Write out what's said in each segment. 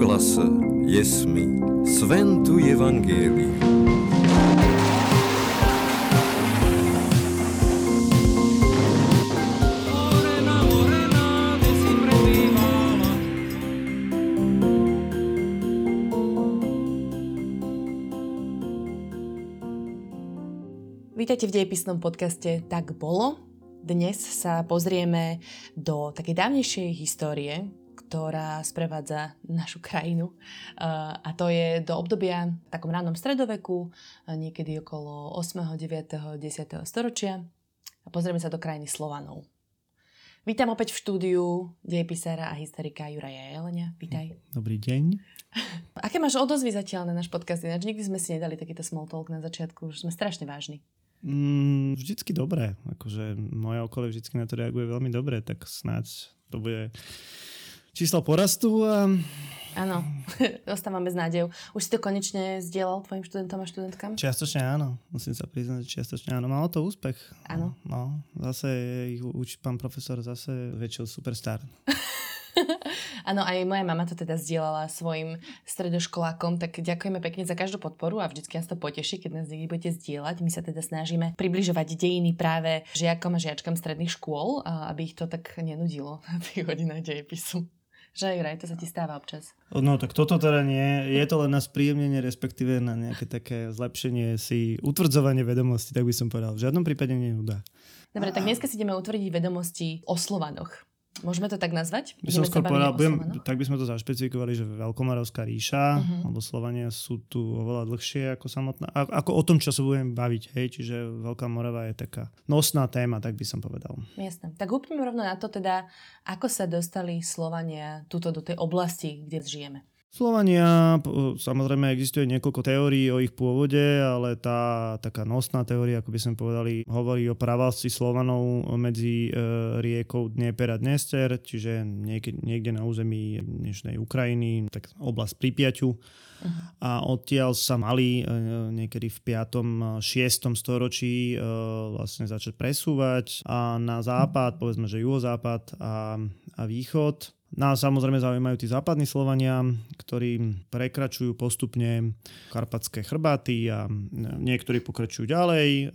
Proglase, jesmi, sventu Evangelium. Vítajte v dejepisnom podcaste Tak bolo. Dnes sa pozrieme do takej dávnejšej histórie, ktorá sprevádza našu krajinu. A to je do obdobia v takom rannom stredoveku, niekedy okolo 8., 9., 10. storočia. A pozrieme sa do krajiny Slovanov. Vítam opäť v štúdiu dejepisára a historika Juraja Jelenia. Vítaj. Dobrý deň. Aké máš odozvy zatiaľ na náš podcast? Ináč nikdy sme si nedali takýto small talk na začiatku, už sme strašne vážni. Mm, vždycky dobré. Akože moje okolie vždycky na to reaguje veľmi dobre, tak snáď to bude číslo porastu a... Áno, ostávame s nádejou. Už si to konečne zdieľal tvojim študentom a študentkám? Čiastočne áno, musím sa priznať, že čiastočne áno. Malo to úspech. Áno. No, zase ich učí pán profesor, zase väčšiel superstar. Áno, aj moja mama to teda zdieľala svojim stredoškolákom, tak ďakujeme pekne za každú podporu a vždycky nás to poteší, keď nás niekde budete zdieľať. My sa teda snažíme približovať dejiny práve žiakom a žiačkám stredných škôl, aby ich to tak nenudilo na tých hodinách dejepisu. Že Juraj, to sa ti stáva občas. No tak toto teda nie. Je to len na spríjemnenie, respektíve na nejaké také zlepšenie si, utvrdzovanie vedomosti, tak by som povedal. V žiadnom prípade nie je nuda. Dobre, tak dneska si ideme utvrdiť vedomosti o Slovanoch. Môžeme to tak nazvať? By som skôr povedal, budem, tak by sme to zašpecifikovali, že Veľkomoravská ríša, uh-huh. alebo Slovania sú tu oveľa dlhšie ako samotná. A, ako o tom času budeme baviť, hej, čiže Veľká Morava je taká nosná téma, tak by som povedal. Jasné. Tak úplne rovno na to teda, ako sa dostali Slovania túto do tej oblasti, kde žijeme. Slovania, samozrejme existuje niekoľko teórií o ich pôvode, ale tá taká nosná teória, ako by sme povedali, hovorí o pravalství Slovanov medzi e, riekou Dnieper a Dnester, čiže niekde, niekde na území dnešnej Ukrajiny, tak oblasť Pripiaťu. Uh-huh. A odtiaľ sa mali e, niekedy v 5. 6. storočí e, vlastne začať presúvať a na západ, povedzme, že juhozápad a, a východ Nás samozrejme zaujímajú tí západní Slovania, ktorí prekračujú postupne karpatské chrbáty a niektorí pokračujú ďalej.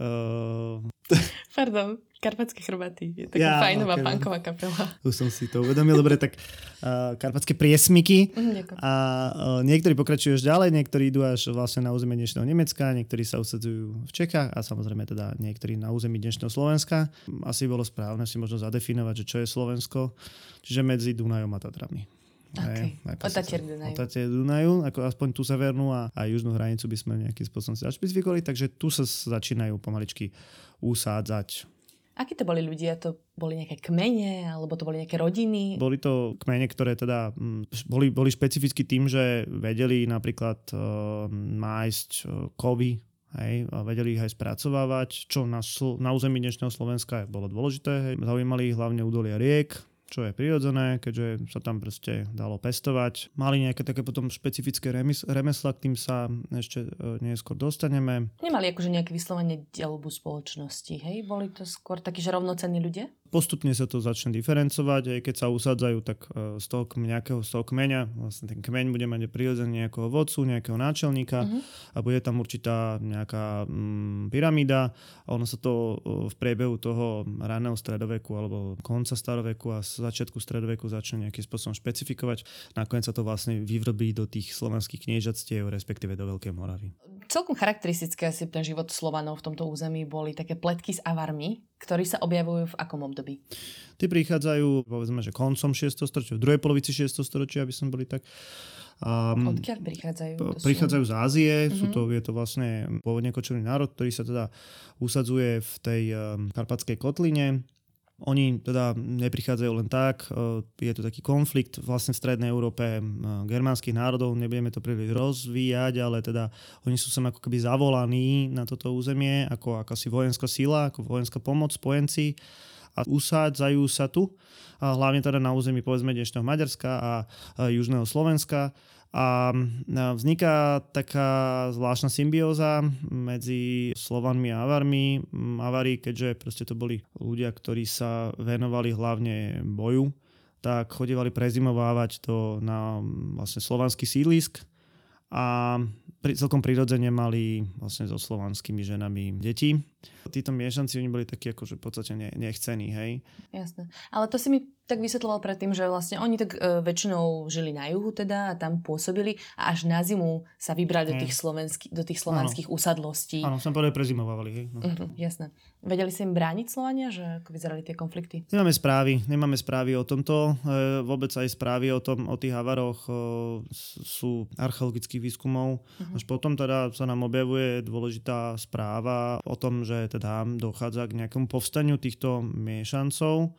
Pardon. Karpatské chrbaty. Je taká ja, fajnová okay. punková kapela. Už som si to uvedomil. Dobre, tak uh, karpatské priesmiky. Mm, a uh, niektorí pokračujú až ďalej, niektorí idú až vlastne na územie dnešného Nemecka, niektorí sa usadzujú v Čechách a samozrejme teda niektorí na území dnešného Slovenska. Asi bolo správne si možno zadefinovať, že čo je Slovensko. Čiže medzi Dunajom a Tatrami. Okay. Od Tatier Dunaju. Od Tatier Dunaju, ako aspoň tú severnú a, a južnú hranicu by sme nejakým spôsobom si zašpecifikovali, takže tu sa začínajú pomaličky usádzať Akí to boli ľudia? To boli nejaké kmene, alebo to boli nejaké rodiny? Boli to kmene, ktoré teda mm, boli, boli špecificky tým, že vedeli napríklad uh, nájsť uh, kovy, hej, a vedeli ich aj spracovávať, čo na, na území dnešného Slovenska bolo dôležité. Hej. Zaujímali ich hlavne údolia riek, čo je prirodzené, keďže sa tam proste dalo pestovať. Mali nejaké také potom špecifické remesla, k tým sa ešte e, neskôr dostaneme. Nemali akože nejaké vyslovene dielbu spoločnosti, hej? Boli to skôr takí, že rovnocenní ľudia? Postupne sa to začne diferencovať, aj keď sa usádzajú, tak e, z toho nejakého z toho kmeňa, vlastne ten kmeň bude mať prirodzený nejakého vodcu, nejakého náčelníka uh-huh. a bude tam určitá nejaká mm, pyramída a ono sa to e, v priebehu toho raného stredoveku alebo konca staroveku a začiatku stredoveku začne nejakým spôsobom špecifikovať. Nakoniec sa to vlastne vyvrobí do tých slovanských kniežatstiev, respektíve do Veľkej Moravy. Celkom charakteristické asi ten život Slovanov v tomto území boli také pletky s avarmi, ktorí sa objavujú v akom období? Tí prichádzajú, povedzme, že koncom 6. storočia, v druhej polovici 6. storočia, aby som boli tak. Um, Odkiaľ prichádzajú? To prichádzajú sú... z Ázie, uh-huh. sú to, je to vlastne pôvodne kočovný národ, ktorý sa teda usadzuje v tej um, karpatskej kotline oni teda neprichádzajú len tak, e, je to taký konflikt vlastne v strednej Európe e, germánskych národov, nebudeme to príliš rozvíjať, ale teda oni sú sem ako keby zavolaní na toto územie ako akási vojenská sila, ako vojenská pomoc, spojenci a usádzajú sa tu, a hlavne teda na území povedzme dnešného Maďarska a južného Slovenska a vzniká taká zvláštna symbióza medzi Slovanmi a Avarmi. Avari, keďže proste to boli ľudia, ktorí sa venovali hlavne boju, tak chodívali prezimovávať to na vlastne slovanský sídlisk a celkom prirodzene mali vlastne so slovanskými ženami deti. Títo miešanci, oni boli takí akože v podstate ne, nechcení, hej. Jasné. Ale to si mi tak vysvetloval predtým, že vlastne oni tak e, väčšinou žili na juhu teda a tam pôsobili a až na zimu sa vybrali do tých, slovenský, do tých slovanských usadlostí. Áno, som povedal, prezimovávali, hej. No. Uh-huh, jasné. Vedeli si im brániť Slovania, že ako vyzerali tie konflikty? Nemáme správy, nemáme správy o tomto. E, vôbec aj správy o, tom, o tých havaroch e, sú archeologických výskumov. Uh-huh. Až potom teda sa nám objavuje dôležitá správa o tom, že teda dochádza k nejakému povstaniu týchto miešancov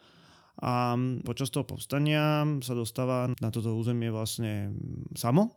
a počas toho povstania sa dostáva na toto územie vlastne Samo.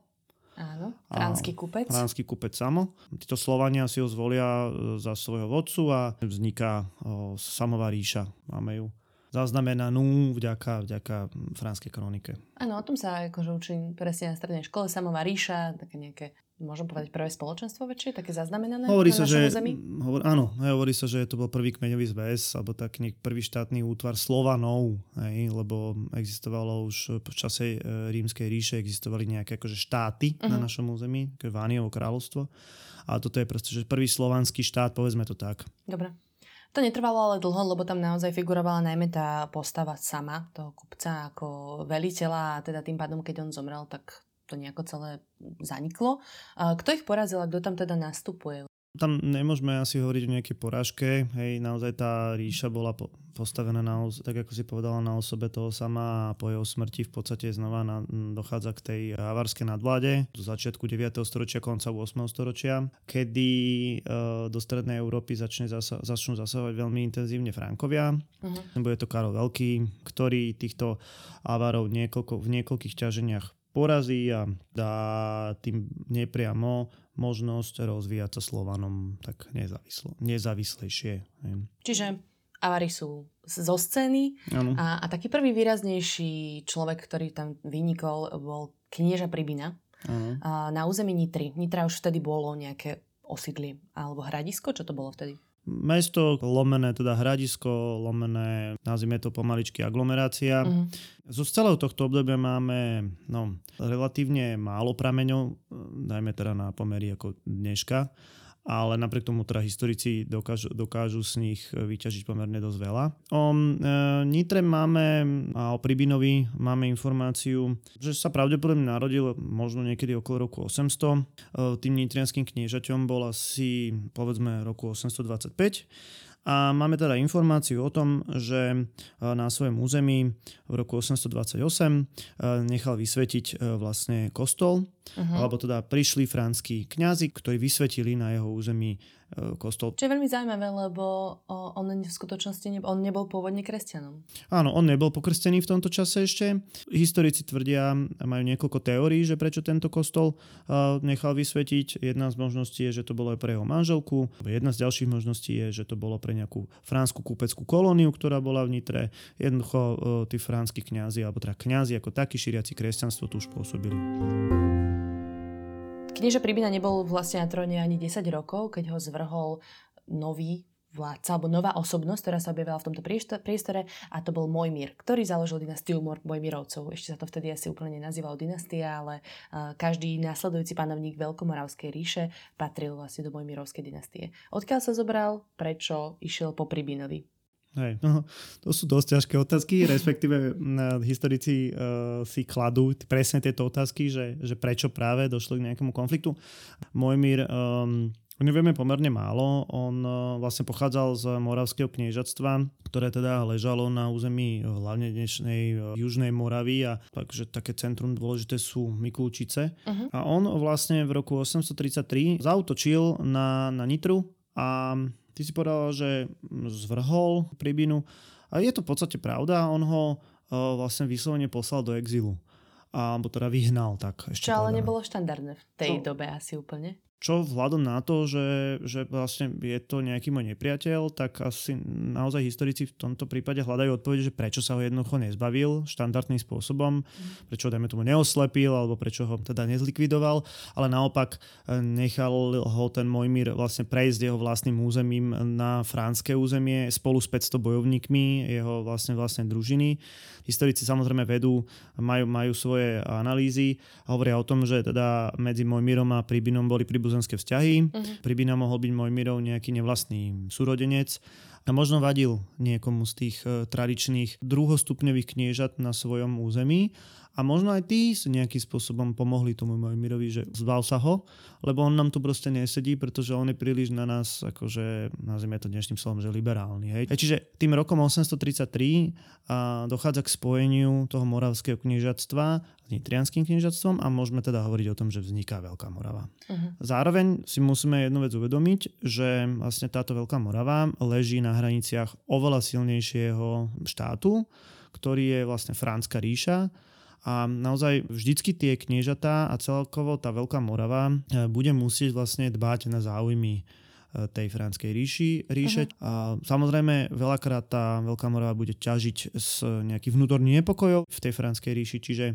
Áno, franský kupec. Franský kupec Samo. Títo Slovania si ho zvolia e, za svojho vodcu a vzniká o, Samová ríša. Máme ju zaznamenanú vďaka, vďaka franskej kronike. Áno, o tom sa akože učím presne na strednej škole. Samová ríša, také nejaké môžem povedať prvé spoločenstvo väčšie, také zaznamenané hovorí na sa, že, území? Hovor, áno, hovorí sa, že to bol prvý kmeňový zväz, alebo tak prvý štátny útvar Slovanov, hej, lebo existovalo už v čase e, rímskej ríše, existovali nejaké akože štáty uh-huh. na mhm. našom území, Vániovo kráľovstvo. A toto je proste, že prvý slovanský štát, povedzme to tak. Dobre. To netrvalo ale dlho, lebo tam naozaj figurovala najmä tá postava sama, toho kupca ako veliteľa a teda tým pádom, keď on zomrel, tak to nejako celé zaniklo. Kto ich porazil a kto tam teda nastupuje? Tam nemôžeme asi hovoriť o nejakej porážke. Hej, naozaj tá ríša bola po, postavená, na, tak ako si povedala, na osobe toho sama a po jeho smrti v podstate znova na, dochádza k tej havarskej nadvláde zo začiatku 9. storočia, konca 8. storočia, kedy e, do strednej Európy začne zasa, začnú zasahovať veľmi intenzívne Frankovia. Uh-huh. Bude to Karol Veľký, ktorý týchto avarov niekoľko, v niekoľkých ťaženiach porazí a dá tým nepriamo možnosť rozvíjať sa Slovanom tak nezávislo, nezávislejšie. Čiže Avary sú zo scény a, a taký prvý výraznejší človek, ktorý tam vynikol, bol knieža Pribina a na území Nitry. Nitra už vtedy bolo nejaké osídlie alebo hradisko, čo to bolo vtedy? Mesto, lomené teda hradisko, lomené, nazvime to pomaličky aglomerácia. Mm. Zo celého tohto obdobia máme no, relatívne málo prameňov, dajme teda na pomery ako dneška ale napriek tomu teda historici dokážu, dokážu z nich vyťažiť pomerne dosť veľa. O e, Nitre máme a o Pribinovi máme informáciu, že sa pravdepodobne narodil možno niekedy okolo roku 800. E, tým nitrianským kniežaťom bol asi povedzme roku 825 a máme teda informáciu o tom, že e, na svojom území v roku 828 e, nechal vysvetiť e, vlastne kostol, uh-huh. alebo teda prišli franskí kňazi, ktorí vysvetili na jeho území E, kostol. Čo je veľmi zaujímavé, lebo on v skutočnosti ne, on nebol pôvodne kresťanom. Áno, on nebol pokrstený v tomto čase ešte. Historici tvrdia, majú niekoľko teórií, že prečo tento kostol nechal vysvetiť. Jedna z možností je, že to bolo aj pre jeho manželku. Jedna z ďalších možností je, že to bolo pre nejakú fransku kúpeckú kolóniu, ktorá bola v Nitre. Jednoducho tí franskí kňazi, alebo teda kňazi ako takí šíriaci kresťanstvo tu už pôsobili. Knieža Pribina nebol vlastne na tróne ani 10 rokov, keď ho zvrhol nový vládca, alebo nová osobnosť, ktorá sa objavila v tomto priestore a to bol Mojmír, ktorý založil dynastiu Mojmírovcov. Ešte sa to vtedy asi úplne nenazývalo dynastia, ale každý následujúci panovník Veľkomoravskej ríše patril vlastne do Mojmírovskej dynastie. Odkiaľ sa zobral, prečo išiel po Pribinovi? Hej, no, to sú dosť ťažké otázky, respektíve historici uh, si kladú presne tieto otázky, že, že prečo práve došlo k nejakému konfliktu. Mojmír, um, o ňom vieme pomerne málo, on uh, vlastne pochádzal z Moravského kniežatstva, ktoré teda ležalo na území hlavne dnešnej Južnej Moravy a takže také centrum dôležité sú Mikulčice. Uh-huh. A on vlastne v roku 833 zautočil na, na Nitru a Ty si povedal, že zvrhol Pribinu a je to v podstate pravda, on ho uh, vlastne vyslovene poslal do exilu. Alebo teda vyhnal, tak ešte Čo ale povedané. nebolo štandardné v tej no. dobe asi úplne. Čo vzhľadom na to, že, že vlastne je to nejaký môj nepriateľ, tak asi naozaj historici v tomto prípade hľadajú odpovede, že prečo sa ho jednoducho nezbavil štandardným spôsobom, prečo dajme tomu neoslepil, alebo prečo ho teda nezlikvidoval, ale naopak e, nechal ho ten Mojmír vlastne prejsť jeho vlastným územím na fránske územie spolu s 500 bojovníkmi jeho vlastne vlastne družiny. Historici samozrejme vedú, majú, majú svoje analýzy a hovoria o tom, že teda medzi Mojmírom a Pribinom boli príbuzní príbuzenské vzťahy. Uh-huh. Pribina mohol byť môj mirov nejaký nevlastný súrodenec a možno vadil niekomu z tých uh, tradičných druhostupňových kniežat na svojom území a možno aj tí sú nejakým spôsobom pomohli tomu Mojmirovi, že zval sa ho, lebo on nám tu proste nesedí, pretože on je príliš na nás, akože nazvime to dnešným slovom, že liberálny. Hej. Čiže tým rokom 833 a dochádza k spojeniu toho moravského kniežatstva s nitrianským kniežatstvom a môžeme teda hovoriť o tom, že vzniká Veľká Morava. Uh-huh. Zároveň si musíme jednu vec uvedomiť, že vlastne táto Veľká Morava leží na hraniciach oveľa silnejšieho štátu, ktorý je vlastne Fránska ríša, a naozaj vždycky tie kniežatá a celkovo tá Veľká Morava e, bude musieť vlastne dbať na záujmy e, tej franskej ríši, ríše. Uh-huh. A samozrejme, veľakrát tá Veľká Morava bude ťažiť z nejakých vnútorných nepokojov v tej franskej ríši, čiže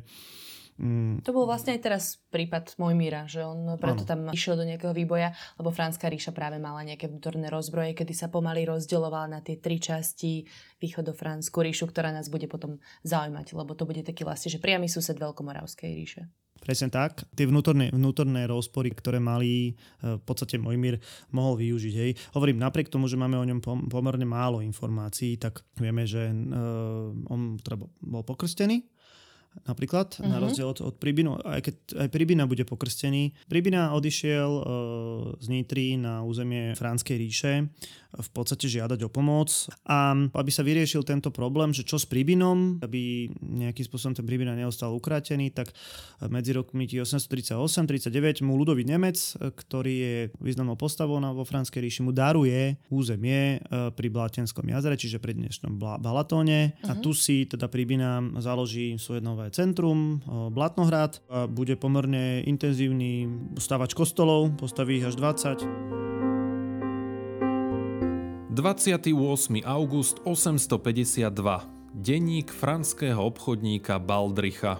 Mm. To bol vlastne aj teraz prípad Mojmíra, že on preto ano. tam išiel do nejakého výboja, lebo Franská ríša práve mala nejaké vnútorné rozbroje, kedy sa pomaly rozdeľovala na tie tri časti východofránsku ríšu, ktorá nás bude potom zaujímať, lebo to bude taký vlastne, že priamy sused Veľkomoravskej ríše. Presne tak. Tie vnútorné, vnútorné rozpory, ktoré mali e, v podstate Mojmír mohol využiť. Hej. Hovorím, napriek tomu, že máme o ňom pomerne málo informácií, tak vieme, že uh, on teda bol pokrstený napríklad, uh-huh. na mhm. rozdiel od, od Pribinu, aj keď aj Pribina bude pokrstený. Pribina odišiel uh, z Nitry na územie Franskej ríše v podstate žiadať o pomoc a aby sa vyriešil tento problém, že čo s Pribinom, aby nejakým spôsobom ten Pribina neostal ukrátený, tak medzi rokmi 1838-39 mu ľudový Nemec, ktorý je významnou postavou vo Franskej ríši, mu daruje územie uh, pri Blatenskom jazere, čiže pri dnešnom Balatóne uh-huh. a mhm. tu si teda Pribina založí svoje nové centrum, Blatnohrad. A bude pomerne intenzívny stavač kostolov, postaví ich až 20. 28. august 852. Denník franského obchodníka Baldricha.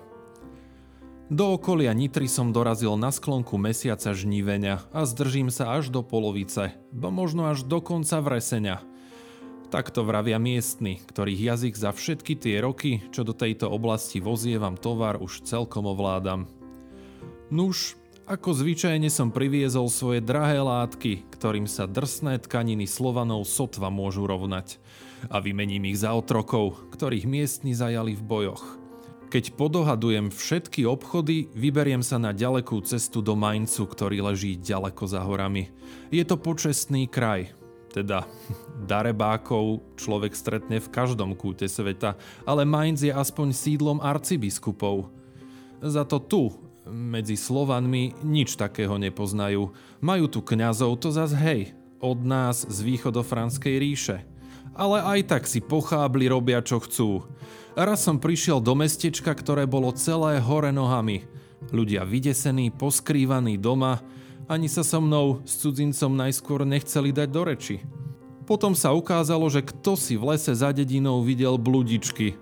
Do okolia Nitry som dorazil na sklonku mesiaca žníveňa a zdržím sa až do polovice, bo možno až do konca Takto vravia miestni, ktorých jazyk za všetky tie roky, čo do tejto oblasti vozievam tovar, už celkom ovládam. Nuž, ako zvyčajne som priviezol svoje drahé látky, ktorým sa drsné tkaniny Slovanov sotva môžu rovnať. A vymením ich za otrokov, ktorých miestni zajali v bojoch. Keď podohadujem všetky obchody, vyberiem sa na ďalekú cestu do Maincu, ktorý leží ďaleko za horami. Je to počestný kraj, teda darebákov človek stretne v každom kúte sveta, ale Mainz je aspoň sídlom arcibiskupov. Za to tu, medzi Slovanmi, nič takého nepoznajú. Majú tu kňazov, to zas hej, od nás z východofranskej ríše. Ale aj tak si pochábli robia čo chcú. Raz som prišiel do mestečka, ktoré bolo celé hore nohami. Ľudia vydesení, poskrývaní doma, ani sa so mnou s cudzincom najskôr nechceli dať do reči. Potom sa ukázalo, že kto si v lese za dedinou videl bludičky.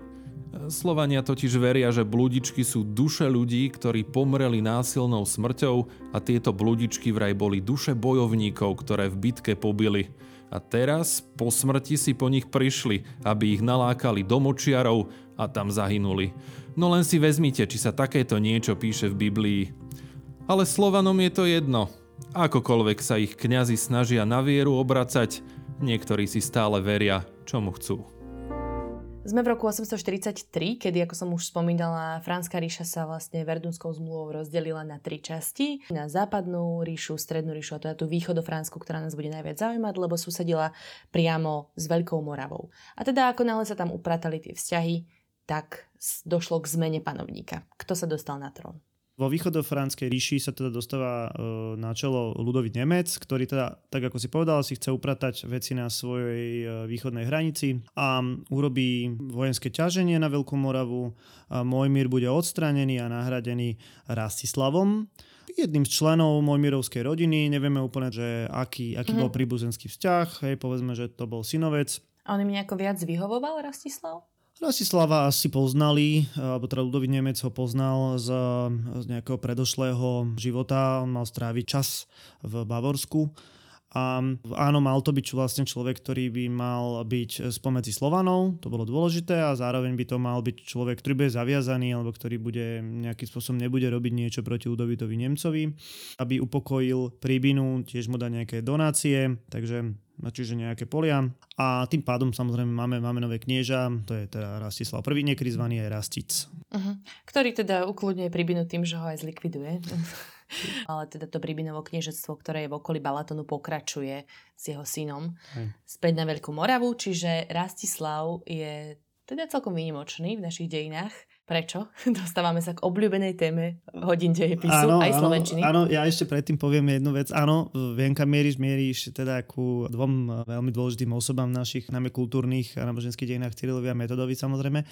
Slovania totiž veria, že bludičky sú duše ľudí, ktorí pomreli násilnou smrťou a tieto bludičky vraj boli duše bojovníkov, ktoré v bitke pobili. A teraz po smrti si po nich prišli, aby ich nalákali do močiarov a tam zahynuli. No len si vezmite, či sa takéto niečo píše v Biblii. Ale Slovanom je to jedno. Akokoľvek sa ich kňazi snažia na vieru obracať, niektorí si stále veria, čomu chcú. Sme v roku 843, kedy, ako som už spomínala, Franská ríša sa vlastne Verdunskou zmluvou rozdelila na tri časti. Na západnú ríšu, strednú ríšu a teda tú východofránsku, ktorá nás bude najviac zaujímať, lebo susedila priamo s Veľkou Moravou. A teda ako náhle sa tam upratali tie vzťahy, tak došlo k zmene panovníka. Kto sa dostal na trón? Vo východofránskej ríši sa teda dostáva e, na čelo ľudový Nemec, ktorý teda, tak ako si povedal, si chce upratať veci na svojej e, východnej hranici a urobí vojenské ťaženie na Veľkú Moravu. Mojmír bude odstranený a nahradený Rastislavom jedným z členov Mojmirovskej rodiny, nevieme úplne, že aký, aký mm-hmm. bol príbuzenský vzťah, hej, povedzme, že to bol synovec. A on im nejako viac vyhovoval, Rastislav? Rastislava asi poznali, alebo teda Ludový Nemec ho poznal z, z nejakého predošlého života. On mal stráviť čas v Bavorsku a áno, mal to byť vlastne človek, ktorý by mal byť spomedzi Slovanov, to bolo dôležité a zároveň by to mal byť človek, ktorý bude zaviazaný alebo ktorý bude nejakým spôsobom nebude robiť niečo proti Udovitovi Nemcovi, aby upokojil príbinu, tiež mu dá nejaké donácie, takže čiže nejaké polia. A tým pádom samozrejme máme, máme nové knieža, to je teda Rastislav I, niekedy zvaný aj Rastic. Uh-huh. Ktorý teda ukludňuje príbinu tým, že ho aj zlikviduje. Ale teda to Bribinovo kniežectvo, ktoré je v okolí Balatonu, pokračuje s jeho synom Hej. späť na Veľkú Moravu, čiže Rastislav je teda celkom výnimočný v našich dejinách. Prečo? Dostávame sa k obľúbenej téme hodín dejepisu, áno, aj áno, slovenčiny. Áno, ja ešte predtým poviem jednu vec. Áno, Vienka mieríš, mieríš teda ku dvom veľmi dôležitým osobám našich, najmä kultúrnych a náboženských dejinách Cyrilovi a Metodovi samozrejme.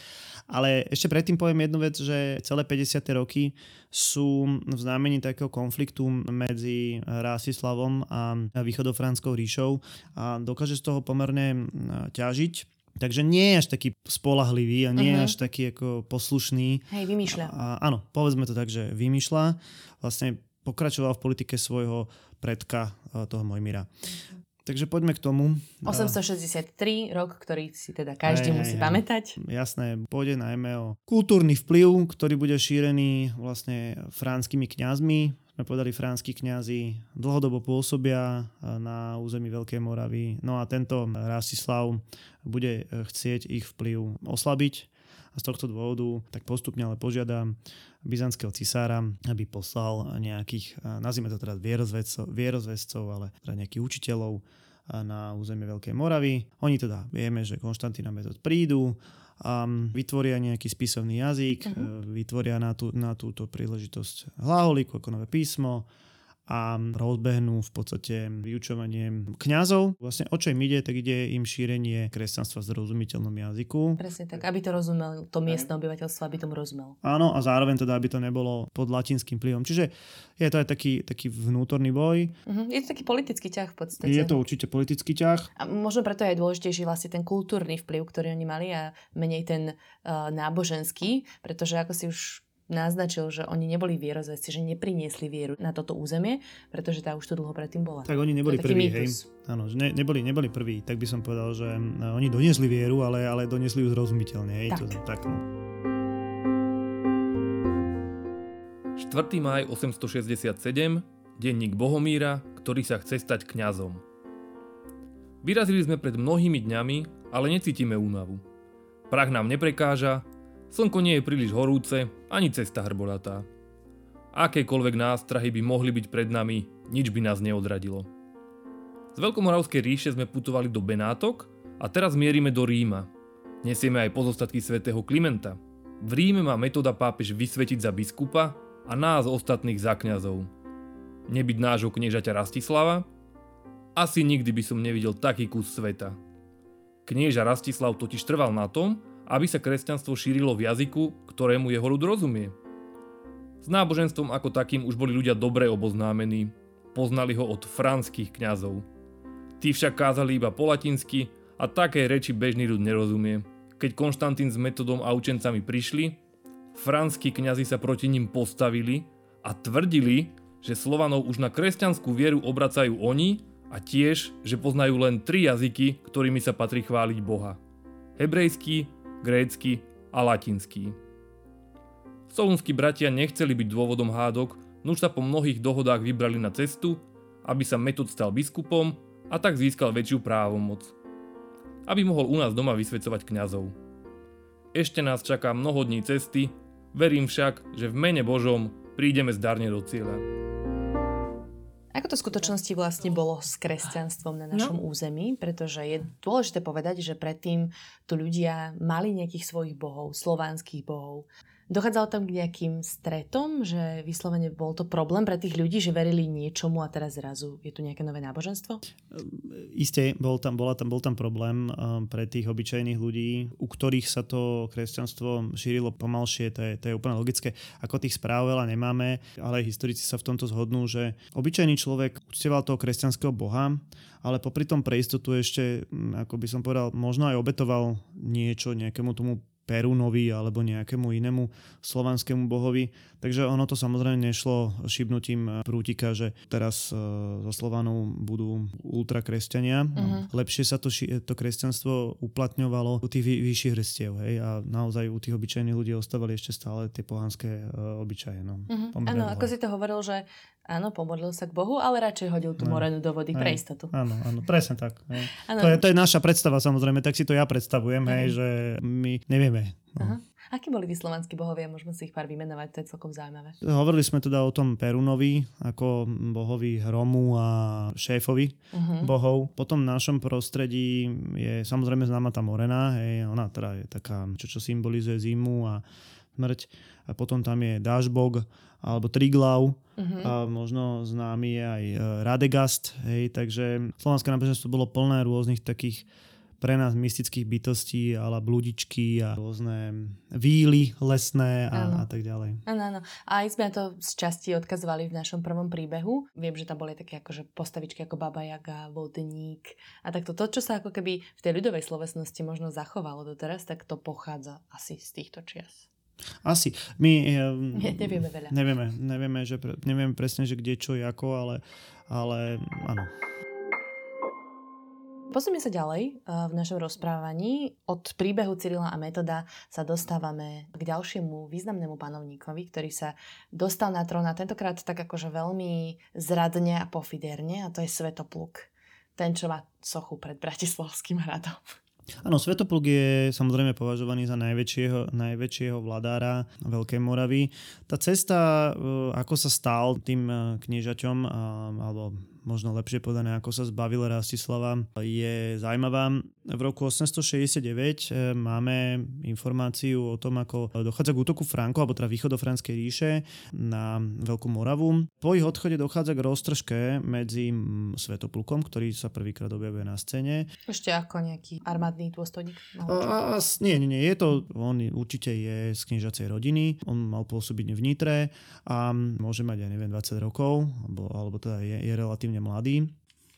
Ale ešte predtým poviem jednu vec, že celé 50. roky sú v znamení takého konfliktu medzi Rásislavom a východofránskou ríšou a dokáže z toho pomerne ťažiť Takže nie je až taký spolahlivý a nie uh-huh. je mhm. až taký ako poslušný. Hej, vymýšľa. A, áno, povedzme to tak, že vymýšľa. Vlastne pokračoval v politike svojho predka, toho Mojmira. Uh-huh. Takže poďme k tomu. 863, rok, ktorý si teda každý aj, musí aj, pamätať. Jasné, pôjde najmä o kultúrny vplyv, ktorý bude šírený vlastne franskými kňazmi. Sme povedali, franskí kňazi dlhodobo pôsobia na území Veľkej Moravy. No a tento Rastislav bude chcieť ich vplyv oslabiť a z tohto dôvodu tak postupne ale požiadam byzantského cisára, aby poslal nejakých, nazvime to teraz vierozvedcov, vierozvedcov ale teda nejakých učiteľov na územie Veľkej Moravy. Oni teda vieme, že Konštantína Metod prídu, a vytvoria nejaký spisovný jazyk, uh-huh. vytvoria na, tú, na túto príležitosť hlaholiku ako nové písmo, a rozbehnú v podstate vyučovanie kňazov. Vlastne o čo im ide, tak ide im šírenie kresťanstva v zrozumiteľnom jazyku. Presne tak, aby to rozumel, to miestne obyvateľstvo, aby tomu rozumel. Áno, a zároveň teda, aby to nebolo pod latinským vplyvom. Čiže je to aj taký, taký vnútorný boj. Uh-huh. Je to taký politický ťah v podstate. Je to určite politický ťah. A možno preto je dôležitejší vlastne ten kultúrny vplyv, ktorý oni mali a menej ten uh, náboženský, pretože ako si už naznačil, že oni neboli vierozvesti, že nepriniesli vieru na toto územie, pretože tá už tu dlho predtým bola. Tak oni neboli prví, hej. Áno, ne, neboli, neboli prví, tak by som povedal, že no, oni doniesli vieru, ale, ale doniesli ju zrozumiteľne, hej. Tak. To, tak no. 4. maj 867, denník Bohomíra, ktorý sa chce stať kňazom. Vyrazili sme pred mnohými dňami, ale necítime únavu. Prach nám neprekáža, Slnko nie je príliš horúce, ani cesta hrbolatá. Akékoľvek nástrahy by mohli byť pred nami, nič by nás neodradilo. Z Veľkomoravskej ríše sme putovali do Benátok a teraz mierime do Ríma. Nesieme aj pozostatky svätého Klimenta. V Ríme má metóda pápež vysvetiť za biskupa a nás ostatných za kňazov. Nebyť nášho kniežaťa Rastislava? Asi nikdy by som nevidel taký kus sveta. Knieža Rastislav totiž trval na tom, aby sa kresťanstvo šírilo v jazyku, ktorému jeho ľud rozumie. S náboženstvom ako takým už boli ľudia dobre oboznámení, poznali ho od franských kňazov. Tí však kázali iba po latinsky a také reči bežný ľud nerozumie. Keď Konštantín s metodom a učencami prišli, franskí kňazi sa proti ním postavili a tvrdili, že Slovanov už na kresťanskú vieru obracajú oni a tiež, že poznajú len tri jazyky, ktorými sa patrí chváliť Boha. Hebrejský, grécky a latinský. Solunskí bratia nechceli byť dôvodom hádok, nuž sa po mnohých dohodách vybrali na cestu, aby sa Metod stal biskupom a tak získal väčšiu právomoc. Aby mohol u nás doma vysvedcovať kňazov. Ešte nás čaká mnoho dní cesty, verím však, že v mene Božom prídeme zdarne do cieľa. Ako to v skutočnosti vlastne bolo s kresťanstvom na našom no. území? Pretože je dôležité povedať, že predtým tu ľudia mali nejakých svojich bohov, slovanských bohov. Dochádzalo tam k nejakým stretom, že vyslovene bol to problém pre tých ľudí, že verili niečomu a teraz zrazu je tu nejaké nové náboženstvo? Isté, bol tam, bola tam, bol tam problém um, pre tých obyčajných ľudí, u ktorých sa to kresťanstvo šírilo pomalšie, to je, to je úplne logické. Ako tých správ veľa nemáme, ale historici sa v tomto zhodnú, že obyčajný človek uctieval toho kresťanského boha, ale popri tom pre istotu ešte, mm, ako by som povedal, možno aj obetoval niečo nejakému tomu Perunovi alebo nejakému inému slovanskému bohovi. Takže ono to samozrejme nešlo šibnutím prútika, že teraz uh, zo Slovanov budú ultrakresťania. Uh-huh. Lepšie sa to, to kresťanstvo uplatňovalo u tých vy, vyšších hrstiev. Hej? A naozaj u tých obyčajných ľudí ostávali ešte stále tie pohanské uh, obyčaje. No, uh-huh. Áno, ako si to hovoril, že Áno, pomodlil sa k Bohu, ale radšej hodil tú morenu do vody pre istotu. Áno, áno, presne tak. To, je, to je naša predstava samozrejme, tak si to ja predstavujem, hej, že my nevieme. No. Aha. Akí boli tí slovanskí bohovia? Môžeme si ich pár vymenovať, to je celkom zaujímavé. Hovorili sme teda o tom Perunovi, ako bohovi hromu a šéfovi uh-huh. bohov. Potom v našom prostredí je samozrejme známa tá Morena, hej, ona teda je taká, čo, čo symbolizuje zimu a smrť. A potom tam je Dážbog, alebo Triglav, uh-huh. a možno známy je aj e, Radegast, hej, takže slovanské náboženstvo bolo plné rôznych takých pre nás mystických bytostí, ale bludičky a rôzne víly lesné a, a tak ďalej. Áno, áno. A aj sme to z časti odkazovali v našom prvom príbehu. Viem, že tam boli také akože postavičky ako Baba Jaga, Vodník a takto to, čo sa ako keby v tej ľudovej slovesnosti možno zachovalo doteraz, tak to pochádza asi z týchto čias. Asi. My ne, nevieme veľa. Nevieme, nevieme, že, nevieme presne, že kde, čo, ako, ale, ale áno. Posunieme sa ďalej eh, v našom rozprávaní. Od príbehu Cyrila a Metoda sa dostávame k ďalšiemu významnému panovníkovi, ktorý sa dostal na trón a tentokrát tak akože veľmi zradne a pofiderne a to je Svetopluk. Ten, čo má sochu pred Bratislavským hradom. Áno, Svetopluk je samozrejme považovaný za najväčšieho, najväčšieho vladára Veľkej Moravy. Tá cesta, e, ako sa stal tým e, kniežaťom, alebo možno lepšie povedané, ako sa zbavil Rastislava, je zaujímavá. V roku 869 e, máme informáciu o tom, ako dochádza k útoku Franko, alebo teda východofranskej ríše na Veľkú Moravu. Po ich odchode dochádza k roztržke medzi Svetoplukom, ktorý sa prvýkrát objavuje na scéne. Ešte ako nejaký armádny dôstojník? A, a, nie, nie, nie, je to, on určite je z kniežacej rodiny, on mal pôsobiť v Nitre a môže mať, ja neviem, 20 rokov, alebo, alebo teda je, je relatívne mladý.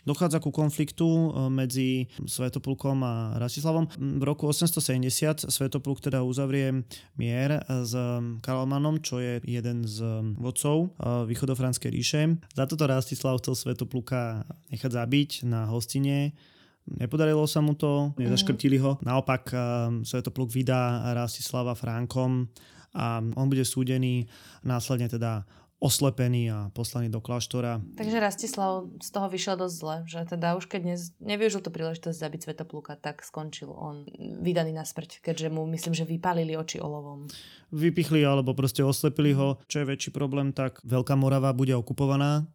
Dochádza ku konfliktu e, medzi Svetopulkom a Rastislavom. V roku 870 Svetopluk teda uzavrie mier s Karlmanom, čo je jeden z vodcov e, východofranskej ríše. Za toto Rastislav chcel Svetopluka nechať zabiť na hostine Nepodarilo sa mu to, nezaškrtili ho. Naopak Svetopluk vydá Rastislava Frankom a on bude súdený následne teda oslepený a poslaný do kláštora. Takže Rastislav z toho vyšiel dosť zle, že teda už keď dnes nevyužil to príležitosť zabiť Svetopluka, tak skončil on vydaný na smrť, keďže mu myslím, že vypálili oči olovom. Vypichli alebo proste oslepili ho. Čo je väčší problém, tak Veľká Morava bude okupovaná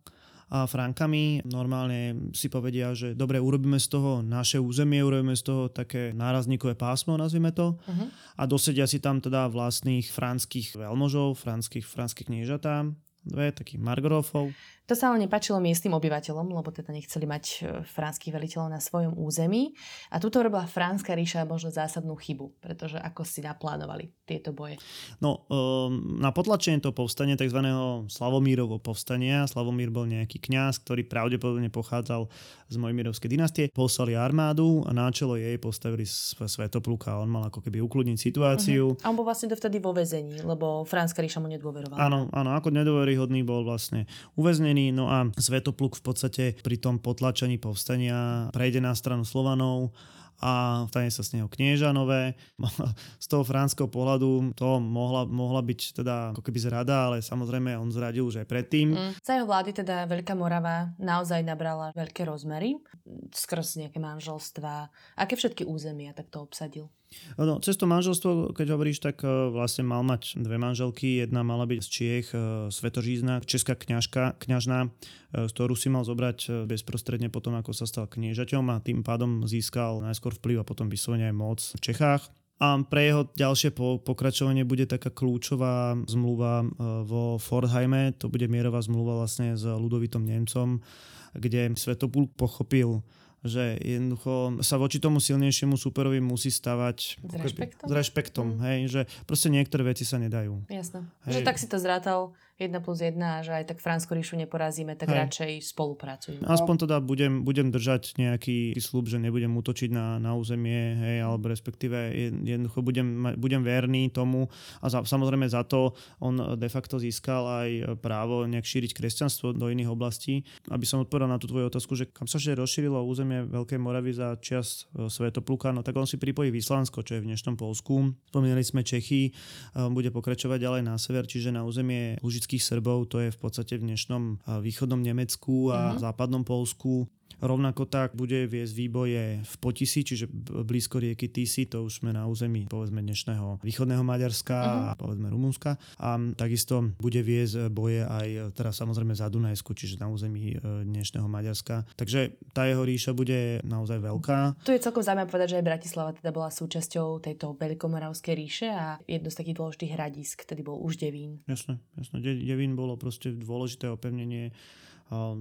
a Frankami. Normálne si povedia, že dobre, urobíme z toho naše územie, urobíme z toho také nárazníkové pásmo, nazvime to. Uh-huh. A dosedia si tam teda vlastných franských veľmožov, franských, franských kniežatá dve takých margrofov. To sa ale nepačilo miestnym obyvateľom, lebo teda nechceli mať e, franských veliteľov na svojom území. A tuto robila fránska ríša možno zásadnú chybu, pretože ako si naplánovali tieto boje. No, um, na potlačenie toho povstania, tzv. Slavomírovo povstania, Slavomír bol nejaký kňaz, ktorý pravdepodobne pochádzal z Mojmírovskej dynastie, poslali armádu a na čelo jej postavili Svetopluka on mal ako keby ukludniť situáciu. Uh-huh. A on bol vlastne dovtedy vo vezení, lebo fránska ríša mu nedôverovala. Áno, áno, ako nedôveryhodný bol vlastne uväznený zranený, no a Svetopluk v podstate pri tom potlačení povstania prejde na stranu Slovanov a stane sa z neho knieža nové. Z toho fránskeho pohľadu to mohla, mohla byť teda ako keby zrada, ale samozrejme on zradil už aj predtým. Mm. Za jeho vlády teda Veľká Morava naozaj nabrala veľké rozmery skrz nejaké manželstva. Aké všetky územia takto obsadil? No, cez to manželstvo, keď hovoríš, tak e, vlastne mal mať dve manželky. Jedna mala byť z Čiech, e, Svetožízna, česká kňažka, kňažná, e, z ktorú si mal zobrať bezprostredne potom, ako sa stal kniežaťom a tým pádom získal najskôr vplyv a potom vyslovene aj moc v Čechách. A pre jeho ďalšie pokračovanie bude taká kľúčová zmluva vo Fordheime, to bude mierová zmluva vlastne s Ludovitom Nemcom, kde Svetopulk pochopil, že jednoducho sa voči tomu silnejšiemu superovi musí stavať s rešpektom, s rešpektom mm. hej, že proste niektoré veci sa nedajú. Jasné. Hej. Že tak si to zrátal 1 plus 1 a že aj tak Fransku ríšu neporazíme, tak Hej. radšej spolupracujeme. Aspoň teda budem, budem držať nejaký slub, že nebudem útočiť na, na územie, hej, alebo respektíve jednoducho budem, budem verný tomu a za, samozrejme za to on de facto získal aj právo nejak šíriť kresťanstvo do iných oblastí. Aby som odpovedal na tú tvoju otázku, že kam sa že rozšírilo územie Veľkej Moravy za čas e, Svetopluka, no tak on si pripojí Vyslansko, čo je v dnešnom Polsku. Spomínali sme Čechy, e, bude pokračovať ďalej na sever, čiže na územie Lužic etnických Srbov, to je v podstate v dnešnom východnom Nemecku a uh-huh. západnom Polsku. Rovnako tak bude viesť výboje v Potisi, čiže blízko rieky Tisy, to už sme na území povedzme dnešného východného Maďarska uh-huh. a povedzme Rumunska. A takisto bude viesť boje aj teraz samozrejme za Dunajsku, čiže na území e, dnešného Maďarska. Takže tá jeho ríša bude naozaj veľká. Tu je celkom zaujímavé povedať, že aj Bratislava teda bola súčasťou tejto Veľkomoravskej ríše a jedno z takých dôležitých hradisk, tedy bol už Devín. Jasné, jasné. Devín bolo proste dôležité opevnenie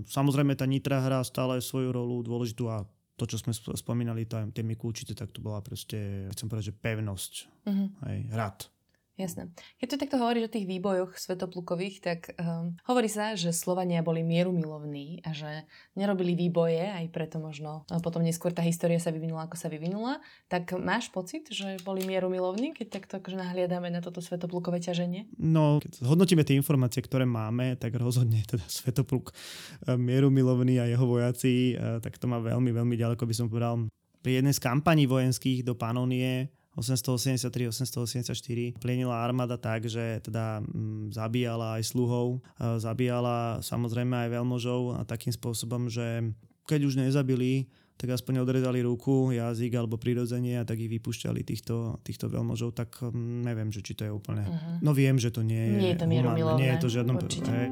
Samozrejme tá Nitra hrá stále svoju rolu dôležitú a to, čo sme spomínali, tá, tie Mikulčice, tak to bola proste, chcem povedať, že pevnosť, uh-huh. hej, rad. Jasné. Keď tu takto hovoríš o tých výbojoch svetoplukových, tak um, hovorí sa, že Slovania boli mierumilovní a že nerobili výboje, aj preto možno no, potom neskôr tá história sa vyvinula, ako sa vyvinula. Tak máš pocit, že boli mierumilovní, keď takto akože nahliadame na toto svetoplukové ťaženie? No, keď hodnotíme tie informácie, ktoré máme, tak rozhodne teda svetopluk e, mierumilovný a jeho vojaci, e, tak to má veľmi, veľmi ďaleko, by som povedal. Pri jednej z kampaní vojenských do Panonie 883-884 plienila armáda tak, že teda mm, zabíjala aj sluhov, zabíjala samozrejme aj veľmožov a takým spôsobom, že keď už nezabili, tak aspoň odrezali ruku, jazyk alebo prirodzenie a tak ich vypúšťali týchto, týchto veľmožov, tak m, neviem, že či to je úplne... Uh-huh. No viem, že to nie je... Nie je to mierumilovné. Nie je to žiadnom... Určite. Hej.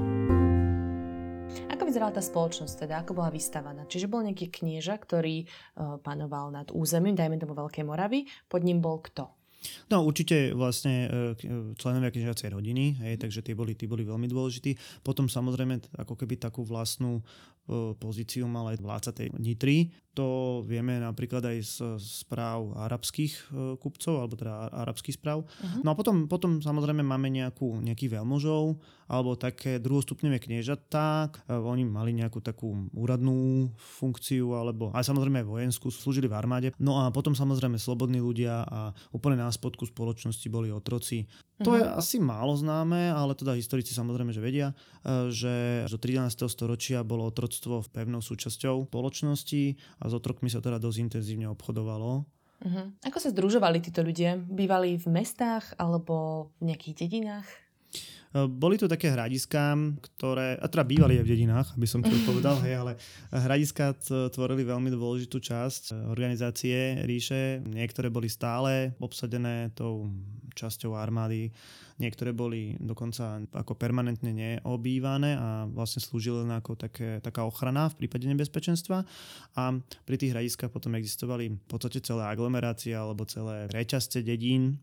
Vyzerala tá spoločnosť teda, ako bola vystavaná? Čiže bol nejaký knieža, ktorý uh, panoval nad územím, dajme tomu Veľkej Moravy, pod ním bol kto? No určite vlastne e, členovia kniežacej rodiny, hej, takže tí boli, tí boli veľmi dôležití. Potom samozrejme ako keby takú vlastnú e, pozíciu mal aj vládca tej Nitry, to vieme napríklad aj z správ arabských e, kupcov, alebo teda arabských správ. Uh-huh. No a potom, potom samozrejme máme nejakú, nejakých veľmožov, alebo také druhostupňové kniežatá. E, oni mali nejakú takú úradnú funkciu, alebo aj samozrejme vojenskú, slúžili v armáde. No a potom samozrejme slobodní ľudia a úplne na spodku spoločnosti boli otroci. To je mhm. asi málo známe, ale teda historici samozrejme, že vedia, e, že do 13. storočia bolo otroctvo pevnou súčasťou spoločnosti a s otrokmi sa teda dosť intenzívne obchodovalo. Uh-huh. Ako sa združovali títo ľudia? Bývali v mestách alebo v nejakých dedinách? E, boli to také hradiská, ktoré, a teda bývali aj v dedinách, aby som to povedal, hej, ale hradiská tvorili veľmi dôležitú časť organizácie ríše. Niektoré boli stále obsadené tou časťou armády, niektoré boli dokonca ako permanentne neobývané a vlastne slúžili len ako také, taká ochrana v prípade nebezpečenstva. A pri tých hradistkách potom existovali v podstate celé aglomerácie alebo celé reťazce dedín,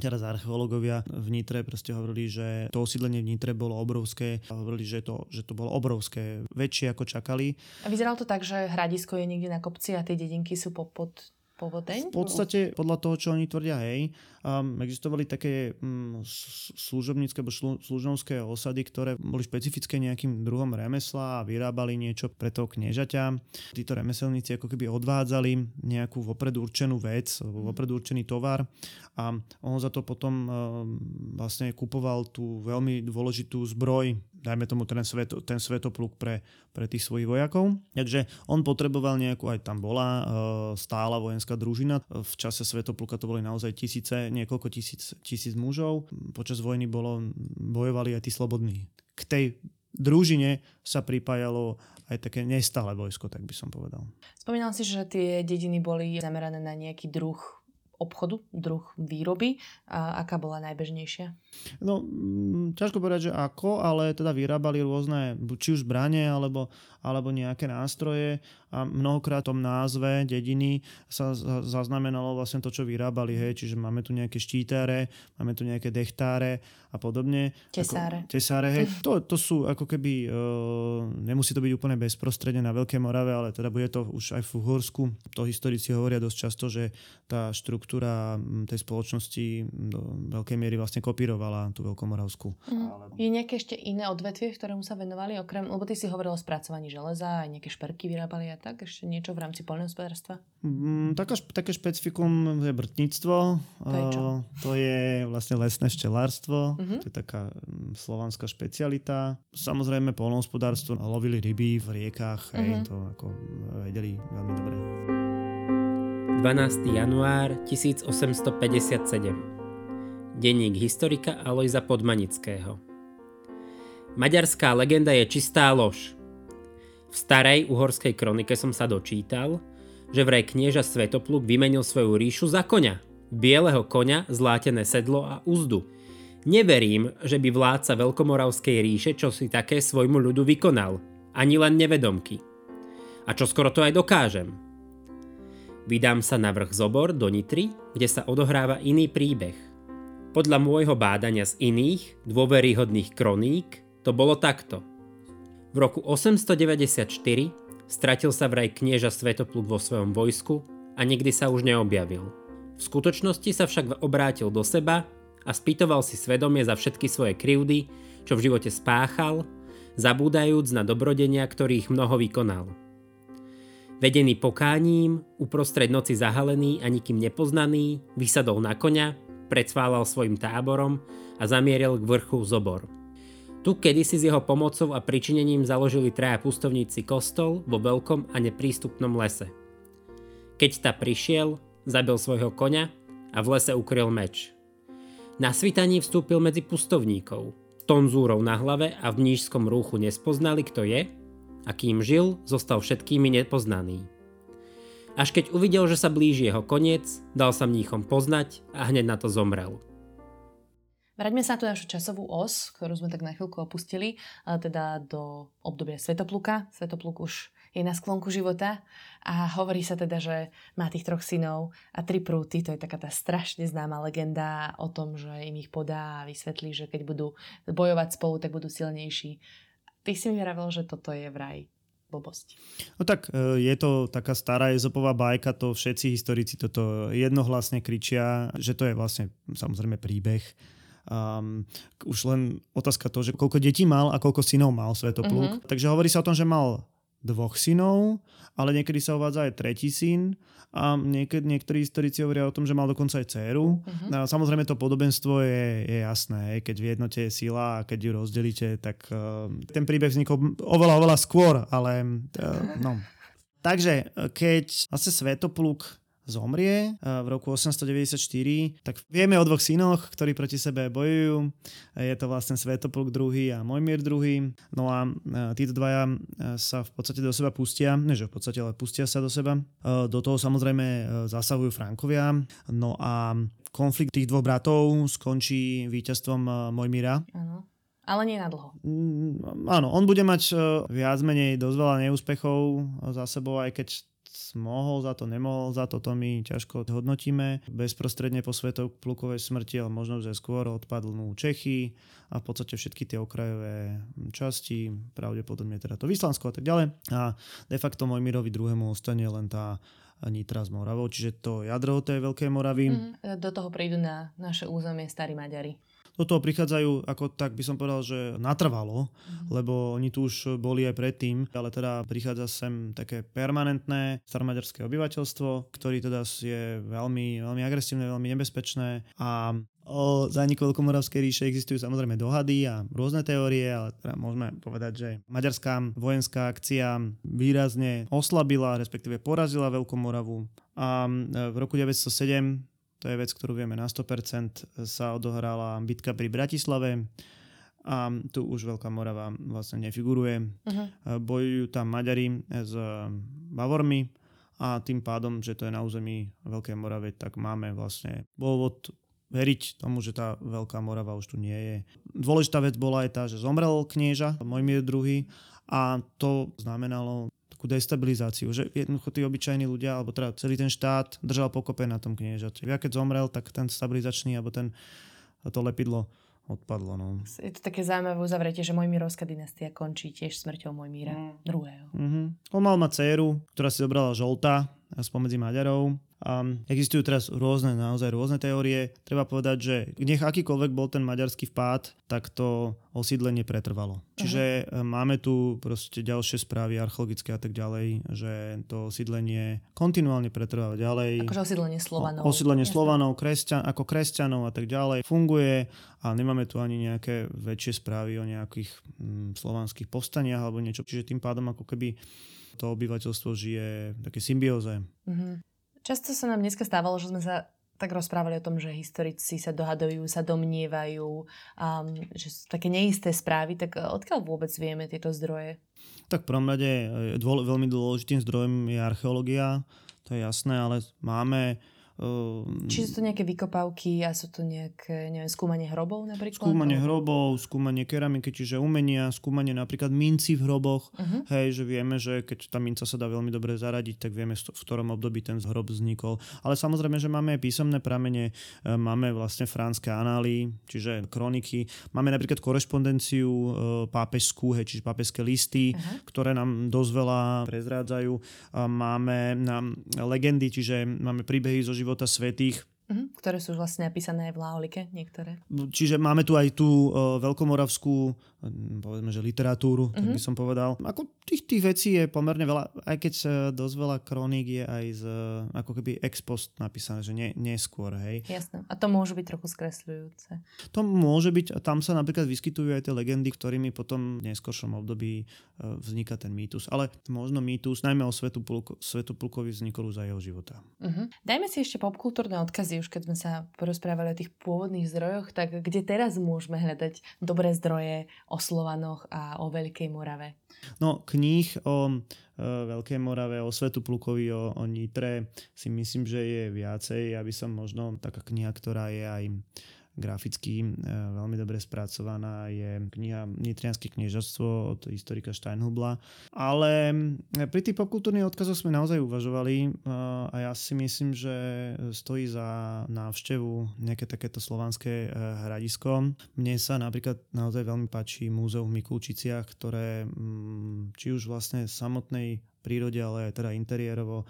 Teraz archeológovia v Nitre proste hovorili, že to osídlenie v Nitre bolo obrovské. Hovorili, že to, že to bolo obrovské, väčšie ako čakali. A vyzeralo to tak, že hradisko je niekde na kopci a tie dedinky sú pod, pod povodeň? V podstate podľa toho, čo oni tvrdia, hej, um, existovali také um, služobnícke alebo služnovské osady, ktoré boli špecifické nejakým druhom remesla a vyrábali niečo pre toho kniežaťa. Títo remeselníci ako keby odvádzali nejakú vopred určenú vec, alebo vopred určený tovar a on za to potom um, vlastne kupoval tú veľmi dôležitú zbroj, dajme tomu ten, sveto, ten svetopluk pre, pre tých svojich vojakov. Takže on potreboval nejakú, aj tam bola uh, stála vojenská družina. V čase svetopluka to boli naozaj tisíce, niekoľko tisíc, tisíc mužov. Počas vojny bolo, bojovali aj tí slobodní. K tej družine sa pripájalo aj také nestále vojsko, tak by som povedal. Spomínal si, že tie dediny boli zamerané na nejaký druh obchodu, druh výroby. A aká bola najbežnejšia? No, ťažko povedať, že ako, ale teda vyrábali rôzne, či už zbranie, alebo, alebo nejaké nástroje a mnohokrát v tom názve dediny sa zaznamenalo vlastne to, čo vyrábali, hej, čiže máme tu nejaké štítáre, máme tu nejaké dechtáre a podobne. Tesáre. Ako, tesáre, hej, to, to sú ako keby, uh, nemusí to byť úplne bezprostredne na Veľkej Morave, ale teda bude to už aj v Uhorsku. To historici hovoria dosť často, že tá štruktúra tej spoločnosti do veľkej miery vlastne kopírovala tú Veľkomoravskú. Mm. Je nejaké ešte iné odvetvie, ktorému sa venovali, okrem, lebo ty si hovoril o spracovaní železa, aj nejaké šperky vyrábali a tak, ešte niečo v rámci poľnohospodárstva? Mm, taká, také špecifikum je brtníctvo. To je čo? To je vlastne lesné štelárstvo. Mm-hmm. To je taká mm, slovanská špecialita. Samozrejme poľnohospodárstvo. Lovili ryby v riekach. Mm-hmm. Hej, to ako vedeli veľmi dobre. 12. január 1857 Denník historika Alojza Podmanického Maďarská legenda je čistá lož. V starej uhorskej kronike som sa dočítal, že vraj knieža Svetopluk vymenil svoju ríšu za koňa. Bieleho koňa, zlátené sedlo a úzdu. Neverím, že by vládca Veľkomoravskej ríše čo si také svojmu ľudu vykonal. Ani len nevedomky. A čo skoro to aj dokážem. Vydám sa na vrch Zobor do Nitry, kde sa odohráva iný príbeh. Podľa môjho bádania z iných, dôveryhodných kroník, to bolo takto – v roku 894 stratil sa vraj knieža Svetopluk vo svojom vojsku a nikdy sa už neobjavil. V skutočnosti sa však obrátil do seba a spýtoval si svedomie za všetky svoje krivdy, čo v živote spáchal, zabúdajúc na dobrodenia, ktorých mnoho vykonal. Vedený pokáním, uprostred noci zahalený a nikým nepoznaný, vysadol na koňa, predsválal svojim táborom a zamieril k vrchu Zobor. Tu kedysi s jeho pomocou a pričinením založili traja pustovníci kostol vo veľkom a neprístupnom lese. Keď ta prišiel, zabil svojho koňa a v lese ukryl meč. Na svitaní vstúpil medzi pustovníkov. S tonzúrou na hlave a v nížskom rúchu nespoznali, kto je a kým žil, zostal všetkými nepoznaný. Až keď uvidel, že sa blíži jeho koniec, dal sa mníchom poznať a hneď na to zomrel. Vráťme sa na tú našu časovú os, ktorú sme tak na chvíľku opustili, ale teda do obdobia Svetopluka. Svetopluk už je na sklonku života a hovorí sa teda, že má tých troch synov a tri prúty. To je taká tá strašne známa legenda o tom, že im ich podá a vysvetlí, že keď budú bojovať spolu, tak budú silnejší. Ty si mi vravel, že toto je vraj blbosť. No tak e, je to taká stará jezopová bajka, to všetci historici toto jednohlasne kričia, že to je vlastne samozrejme príbeh Um, už len otázka to, že koľko detí mal a koľko synov mal Svetopluk. Uh-huh. Takže hovorí sa o tom, že mal dvoch synov, ale niekedy sa uvádza aj tretí syn a niekedy, niektorí historici hovoria o tom, že mal dokonca aj dceru. Uh-huh. A samozrejme to podobenstvo je, je jasné, keď v jednote je sila a keď ju rozdelíte, tak uh, ten príbeh vznikol oveľa, oveľa skôr, ale uh, no. Takže keď vlastne Svetopluk zomrie v roku 894, tak vieme o dvoch synoch, ktorí proti sebe bojujú. Je to vlastne Svetopluk II a Mojmír II. No a títo dvaja sa v podstate do seba pustia, ne že v podstate, ale pustia sa do seba. Do toho samozrejme zasahujú Frankovia. No a konflikt tých dvoch bratov skončí víťazstvom Mojmíra. Áno. Ale nie na dlho. Mm, áno, on bude mať viac menej dosť veľa neúspechov za sebou, aj keď mohol za to, nemohol za to, to my ťažko hodnotíme. Bezprostredne po Svetoplukovej smrti, ale možno, že skôr odpadnú Čechy a v podstate všetky tie okrajové časti, pravdepodobne teda to Vyslansko a tak ďalej. A de facto Mojmirovi druhému ostane len tá Nitra s Moravou, čiže to jadro tej Veľkej Moravy. Mm, do toho prídu na naše územie starí Maďari do toho prichádzajú, ako tak by som povedal, že natrvalo, mm. lebo oni tu už boli aj predtým, ale teda prichádza sem také permanentné staromaďarské obyvateľstvo, ktorý teda je veľmi, veľmi agresívne, veľmi nebezpečné a o zániku Veľkomoravskej ríše existujú samozrejme dohady a rôzne teórie, ale teda môžeme povedať, že maďarská vojenská akcia výrazne oslabila, respektíve porazila Veľkomoravu a v roku 907 to je vec, ktorú vieme na 100%, sa odohrala bitka pri Bratislave a tu už Veľká Morava vlastne nefiguruje. Uh-huh. Bojujú tam Maďari s Bavormi a tým pádom, že to je na území Veľkej Morave, tak máme vlastne pôvod veriť tomu, že tá Veľká Morava už tu nie je. Dôležitá vec bola aj tá, že zomrel knieža, Mojmír II, a to znamenalo takú destabilizáciu, že jednoducho tí obyčajní ľudia, alebo teda celý ten štát držal pokope na tom kniežati. Ja keď zomrel, tak ten stabilizačný, alebo ten, to lepidlo odpadlo. No. Je to také zaujímavé uzavretie, že Mojmírovská dynastia končí tiež smrťou Mojmíra mm. druhého. Mm-hmm. On mal mať dceru, ktorá si zobrala žolta spomedzi Maďarov a existujú teraz rôzne, naozaj rôzne teórie. Treba povedať, že nech akýkoľvek bol ten maďarský vpád, tak to osídlenie pretrvalo. Čiže uh-huh. máme tu proste ďalšie správy archeologické a tak ďalej, že to osídlenie kontinuálne pretrváva ďalej. Akože osídlenie Slovanov. Osídlenie Jasne. Slovanov, kresťan, ako kresťanov a tak ďalej funguje a nemáme tu ani nejaké väčšie správy o nejakých hm, slovanských povstaniach alebo niečo. Čiže tým pádom ako keby to obyvateľstvo žije také symbióze. Uh-huh. Často sa nám dneska stávalo, že sme sa tak rozprávali o tom, že historici sa dohadujú, sa domnievajú, um, že sú také neisté správy, tak odkiaľ vôbec vieme tieto zdroje? Tak v prvom rade e, dôle, veľmi dôležitým zdrojom je archeológia, to je jasné, ale máme Ehm, Či sú to nejaké vykopávky a sú to nejaké, neviem, skúmanie hrobov napríklad? Skúmanie hrobov, skúmanie keramiky, čiže umenia, skúmanie napríklad minci v hroboch. Uh-huh. Hej, že vieme, že keď tá minca sa dá veľmi dobre zaradiť, tak vieme, v ktorom období ten hrob vznikol. Ale samozrejme, že máme aj písomné pramene, e, máme vlastne franské anály, čiže kroniky. Máme napríklad korešpondenciu e, pápežskú, hej, čiže pápežské listy, uh-huh. ktoré nám dosť veľa prezrádzajú. Máme nám legendy, čiže máme príbehy zo života života svetých ktoré sú vlastne napísané aj v Laolike, niektoré. Čiže máme tu aj tú uh, veľkomoravskú, hm, povedzme, že literatúru, mm-hmm. tak mhm. by som povedal. Ako tých, tých vecí je pomerne veľa, aj keď uh, dosť veľa kroník je aj z, uh, ako keby ex post napísané, že nie, neskôr, hej. Jasné. A to môže byť trochu skresľujúce. To môže byť, tam sa napríklad vyskytujú aj tie legendy, ktorými potom v neskôršom období uh, vzniká ten mýtus. Ale možno mýtus, najmä o Svetu, Pulko, Svetu Pulkovi vznikol za jeho života. Mm-hmm. Dajme si ešte popkultúrne odkazy už keď sme sa porozprávali o tých pôvodných zdrojoch, tak kde teraz môžeme hľadať dobré zdroje o Slovanoch a o Veľkej Morave? No, kníh o e, Veľkej Morave, o Svetu Plukovi, o, o Nitre si myslím, že je viacej. Aby som možno taká kniha, ktorá je aj graficky e, veľmi dobre spracovaná je kniha Nitrianské kniežatstvo od historika Steinhubla. Ale e, pri tých popkultúrnych odkazoch sme naozaj uvažovali e, a ja si myslím, že stojí za návštevu nejaké takéto slovanské hradisko. Mne sa napríklad naozaj veľmi páči múzeum v Mikulčiciach, ktoré mm, či už vlastne samotnej prírode, ale teda interiérovo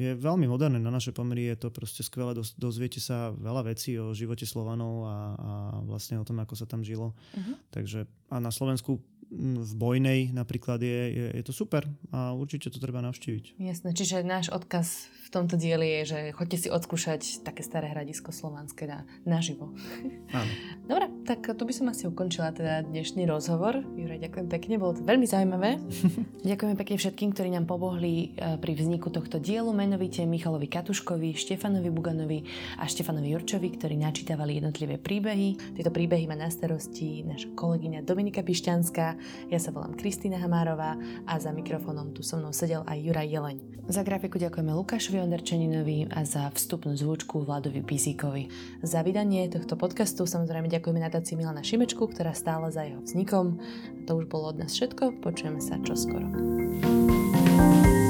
je veľmi moderné na naše pomery, je to proste skvelé, dozviete sa veľa vecí o živote Slovanov a, a vlastne o tom, ako sa tam žilo. Uh-huh. Takže a na Slovensku v Bojnej napríklad je, je, je to super a určite to treba navštíviť. Jasné, čiže náš odkaz v tomto dieli je, že choďte si odskúšať také staré hradisko slovanské na, naživo. Áno. Dobre, tak tu by som asi ukončila teda dnešný rozhovor. Juraj, ďakujem pekne, bolo to veľmi zaujímavé. ďakujem pekne všetkým, ktorí nám pomohli e, pri vzniku tohto dielu, menovite Michalovi Katuškovi, Štefanovi Buganovi a Štefanovi Jurčovi, ktorí načítavali jednotlivé príbehy. Tieto príbehy má na starosti naša kolegyňa Dominika Pišťanská ja sa volám Kristýna Hamárová a za mikrofónom tu so mnou sedel aj Juraj Jeleň. Za grafiku ďakujeme Lukášovi Onderčeninovi a za vstupnú zvučku Vladovi Pizíkovi. Za vydanie tohto podcastu samozrejme ďakujeme nadácii Milana Šimečku, ktorá stála za jeho vznikom. To už bolo od nás všetko, počujeme sa čoskoro. thank you